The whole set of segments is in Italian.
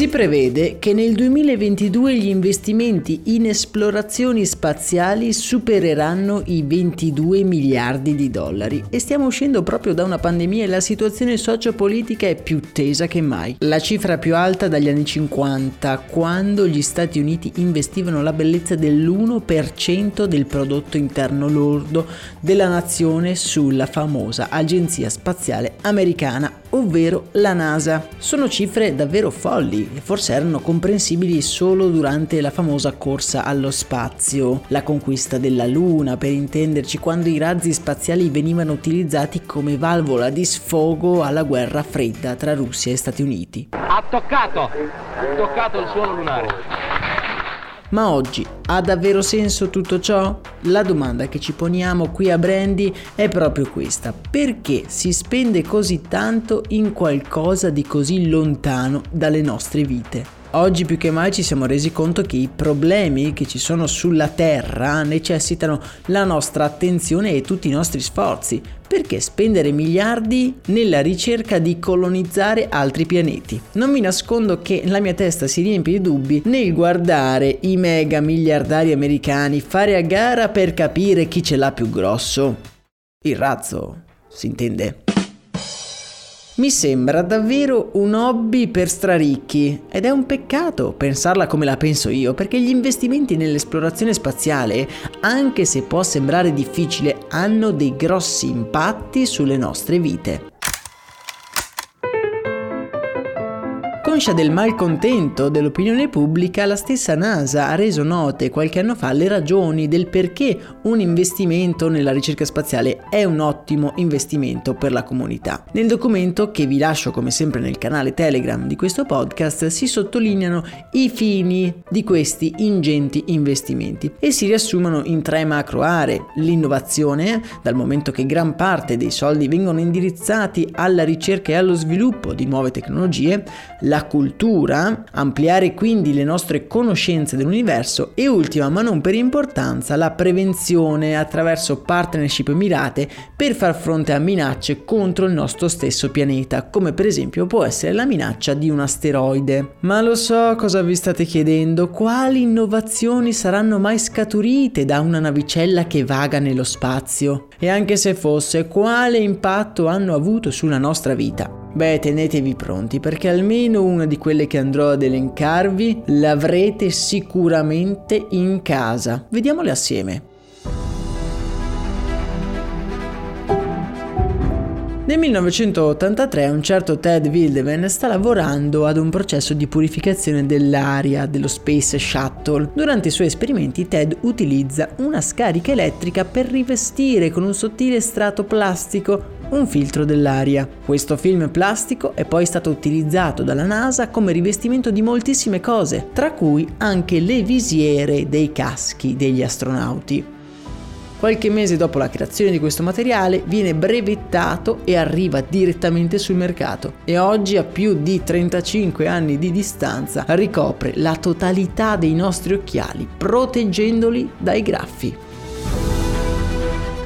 Si prevede che nel 2022 gli investimenti in esplorazioni spaziali supereranno i 22 miliardi di dollari e stiamo uscendo proprio da una pandemia e la situazione sociopolitica è più tesa che mai. La cifra più alta dagli anni 50, quando gli Stati Uniti investivano la bellezza dell'1% del prodotto interno lordo della nazione sulla famosa agenzia spaziale americana ovvero la NASA. Sono cifre davvero folli forse erano comprensibili solo durante la famosa corsa allo spazio, la conquista della Luna per intenderci, quando i razzi spaziali venivano utilizzati come valvola di sfogo alla guerra fredda tra Russia e Stati Uniti. Ha toccato, ha toccato il suolo lunare. Ma oggi ha davvero senso tutto ciò? La domanda che ci poniamo qui a Brandy è proprio questa. Perché si spende così tanto in qualcosa di così lontano dalle nostre vite? Oggi più che mai ci siamo resi conto che i problemi che ci sono sulla Terra necessitano la nostra attenzione e tutti i nostri sforzi. Perché spendere miliardi nella ricerca di colonizzare altri pianeti? Non mi nascondo che la mia testa si riempie di dubbi nel guardare i mega miliardari americani fare a gara per capire chi ce l'ha più grosso. Il razzo, si intende. Mi sembra davvero un hobby per straricchi ed è un peccato pensarla come la penso io, perché gli investimenti nell'esplorazione spaziale, anche se può sembrare difficile, hanno dei grossi impatti sulle nostre vite. Conscia del malcontento dell'opinione pubblica, la stessa NASA ha reso note qualche anno fa le ragioni del perché un investimento nella ricerca spaziale è un ottimo investimento per la comunità. Nel documento, che vi lascio come sempre nel canale Telegram di questo podcast, si sottolineano i fini di questi ingenti investimenti e si riassumono in tre macro aree. L'innovazione, dal momento che gran parte dei soldi vengono indirizzati alla ricerca e allo sviluppo di nuove tecnologie, la cultura, ampliare quindi le nostre conoscenze dell'universo e ultima ma non per importanza la prevenzione attraverso partnership mirate per far fronte a minacce contro il nostro stesso pianeta, come per esempio può essere la minaccia di un asteroide. Ma lo so cosa vi state chiedendo, quali innovazioni saranno mai scaturite da una navicella che vaga nello spazio? E anche se fosse, quale impatto hanno avuto sulla nostra vita? Beh, tenetevi pronti perché almeno una di quelle che andrò ad elencarvi l'avrete sicuramente in casa. Vediamole assieme. Nel 1983 un certo Ted Wildeven sta lavorando ad un processo di purificazione dell'aria dello Space Shuttle. Durante i suoi esperimenti Ted utilizza una scarica elettrica per rivestire con un sottile strato plastico un filtro dell'aria. Questo film plastico è poi stato utilizzato dalla NASA come rivestimento di moltissime cose, tra cui anche le visiere dei caschi degli astronauti. Qualche mese dopo la creazione di questo materiale viene brevettato e arriva direttamente sul mercato e oggi a più di 35 anni di distanza ricopre la totalità dei nostri occhiali proteggendoli dai graffi.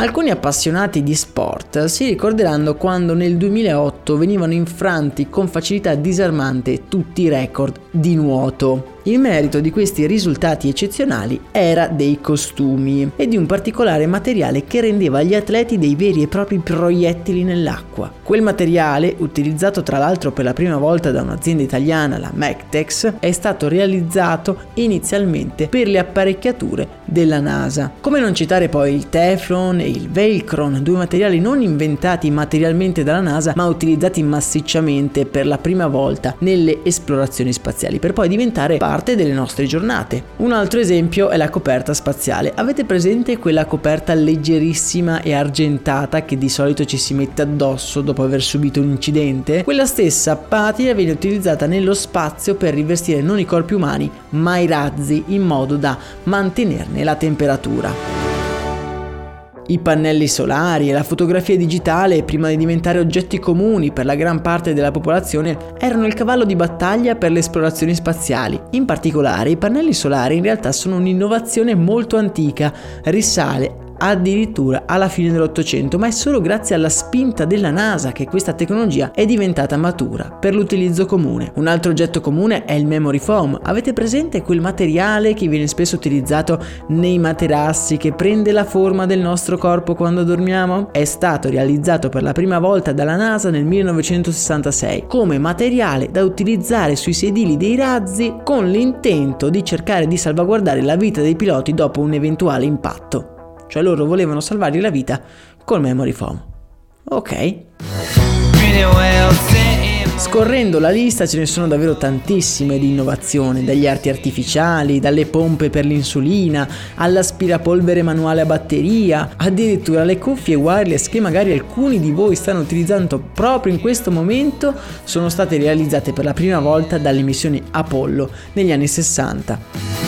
Alcuni appassionati di sport si ricorderanno quando nel 2008 venivano infranti con facilità disarmante tutti i record di nuoto. Il merito di questi risultati eccezionali era dei costumi e di un particolare materiale che rendeva gli atleti dei veri e propri proiettili nell'acqua. Quel materiale, utilizzato tra l'altro per la prima volta da un'azienda italiana, la Mectex, è stato realizzato inizialmente per le apparecchiature della NASA. Come non citare poi il Teflon e il Velcron, due materiali non inventati materialmente dalla NASA ma utilizzati massicciamente per la prima volta nelle esplorazioni spaziali per poi diventare parte delle nostre giornate. Un altro esempio è la coperta spaziale. Avete presente quella coperta leggerissima e argentata che di solito ci si mette addosso dopo aver subito un incidente? Quella stessa patina viene utilizzata nello spazio per rivestire non i corpi umani ma i razzi in modo da mantenerne la temperatura. I pannelli solari e la fotografia digitale, prima di diventare oggetti comuni per la gran parte della popolazione, erano il cavallo di battaglia per le esplorazioni spaziali. In particolare, i pannelli solari in realtà sono un'innovazione molto antica, risale addirittura alla fine dell'Ottocento, ma è solo grazie alla spinta della NASA che questa tecnologia è diventata matura per l'utilizzo comune. Un altro oggetto comune è il memory foam. Avete presente quel materiale che viene spesso utilizzato nei materassi che prende la forma del nostro corpo quando dormiamo? È stato realizzato per la prima volta dalla NASA nel 1966 come materiale da utilizzare sui sedili dei razzi con l'intento di cercare di salvaguardare la vita dei piloti dopo un eventuale impatto cioè loro volevano salvargli la vita col memory foam. Ok. Scorrendo la lista ce ne sono davvero tantissime di innovazione, dagli arti artificiali, dalle pompe per l'insulina, all'aspirapolvere manuale a batteria, addirittura le cuffie wireless che magari alcuni di voi stanno utilizzando proprio in questo momento sono state realizzate per la prima volta dalle missioni Apollo negli anni 60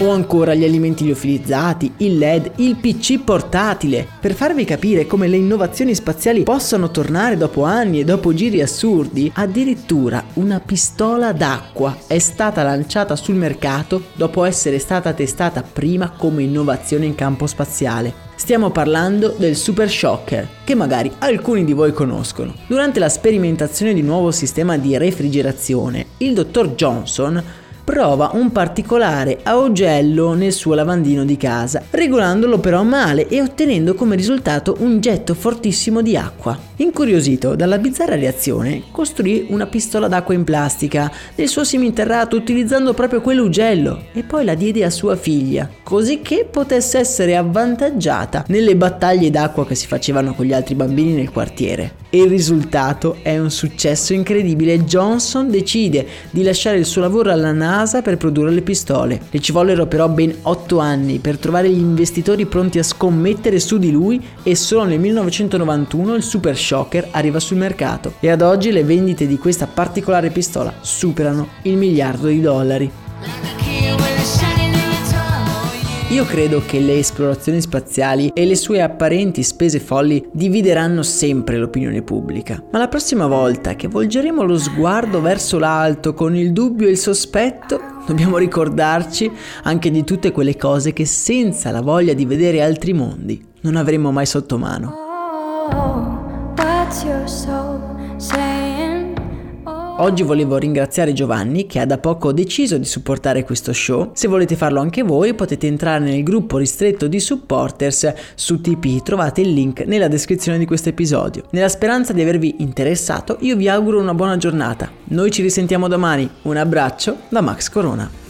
o ancora gli alimenti liofilizzati, il LED, il PC portatile, per farvi capire come le innovazioni spaziali possano tornare dopo anni e dopo giri assurdi, addirittura una pistola d'acqua è stata lanciata sul mercato dopo essere stata testata prima come innovazione in campo spaziale. Stiamo parlando del Super Shocker, che magari alcuni di voi conoscono. Durante la sperimentazione di un nuovo sistema di refrigerazione, il dottor Johnson prova un particolare augello nel suo lavandino di casa, regolandolo però male e ottenendo come risultato un getto fortissimo di acqua. Incuriosito dalla bizzarra reazione, costruì una pistola d'acqua in plastica nel suo seminterrato utilizzando proprio quell'ugello e poi la diede a sua figlia, così che potesse essere avvantaggiata nelle battaglie d'acqua che si facevano con gli altri bambini nel quartiere. E il risultato è un successo incredibile. Johnson decide di lasciare il suo lavoro alla NASA per produrre le pistole. E ci vollero però ben 8 anni per trovare gli investitori pronti a scommettere su di lui e solo nel 1991 il Super Shocker arriva sul mercato. E ad oggi le vendite di questa particolare pistola superano il miliardo di dollari. Io credo che le esplorazioni spaziali e le sue apparenti spese folli divideranno sempre l'opinione pubblica. Ma la prossima volta che volgeremo lo sguardo verso l'alto con il dubbio e il sospetto, dobbiamo ricordarci anche di tutte quelle cose che senza la voglia di vedere altri mondi non avremmo mai sotto mano. Oh, Oggi volevo ringraziare Giovanni che ha da poco deciso di supportare questo show. Se volete farlo anche voi potete entrare nel gruppo ristretto di supporters su TP, trovate il link nella descrizione di questo episodio. Nella speranza di avervi interessato io vi auguro una buona giornata. Noi ci risentiamo domani. Un abbraccio da Max Corona.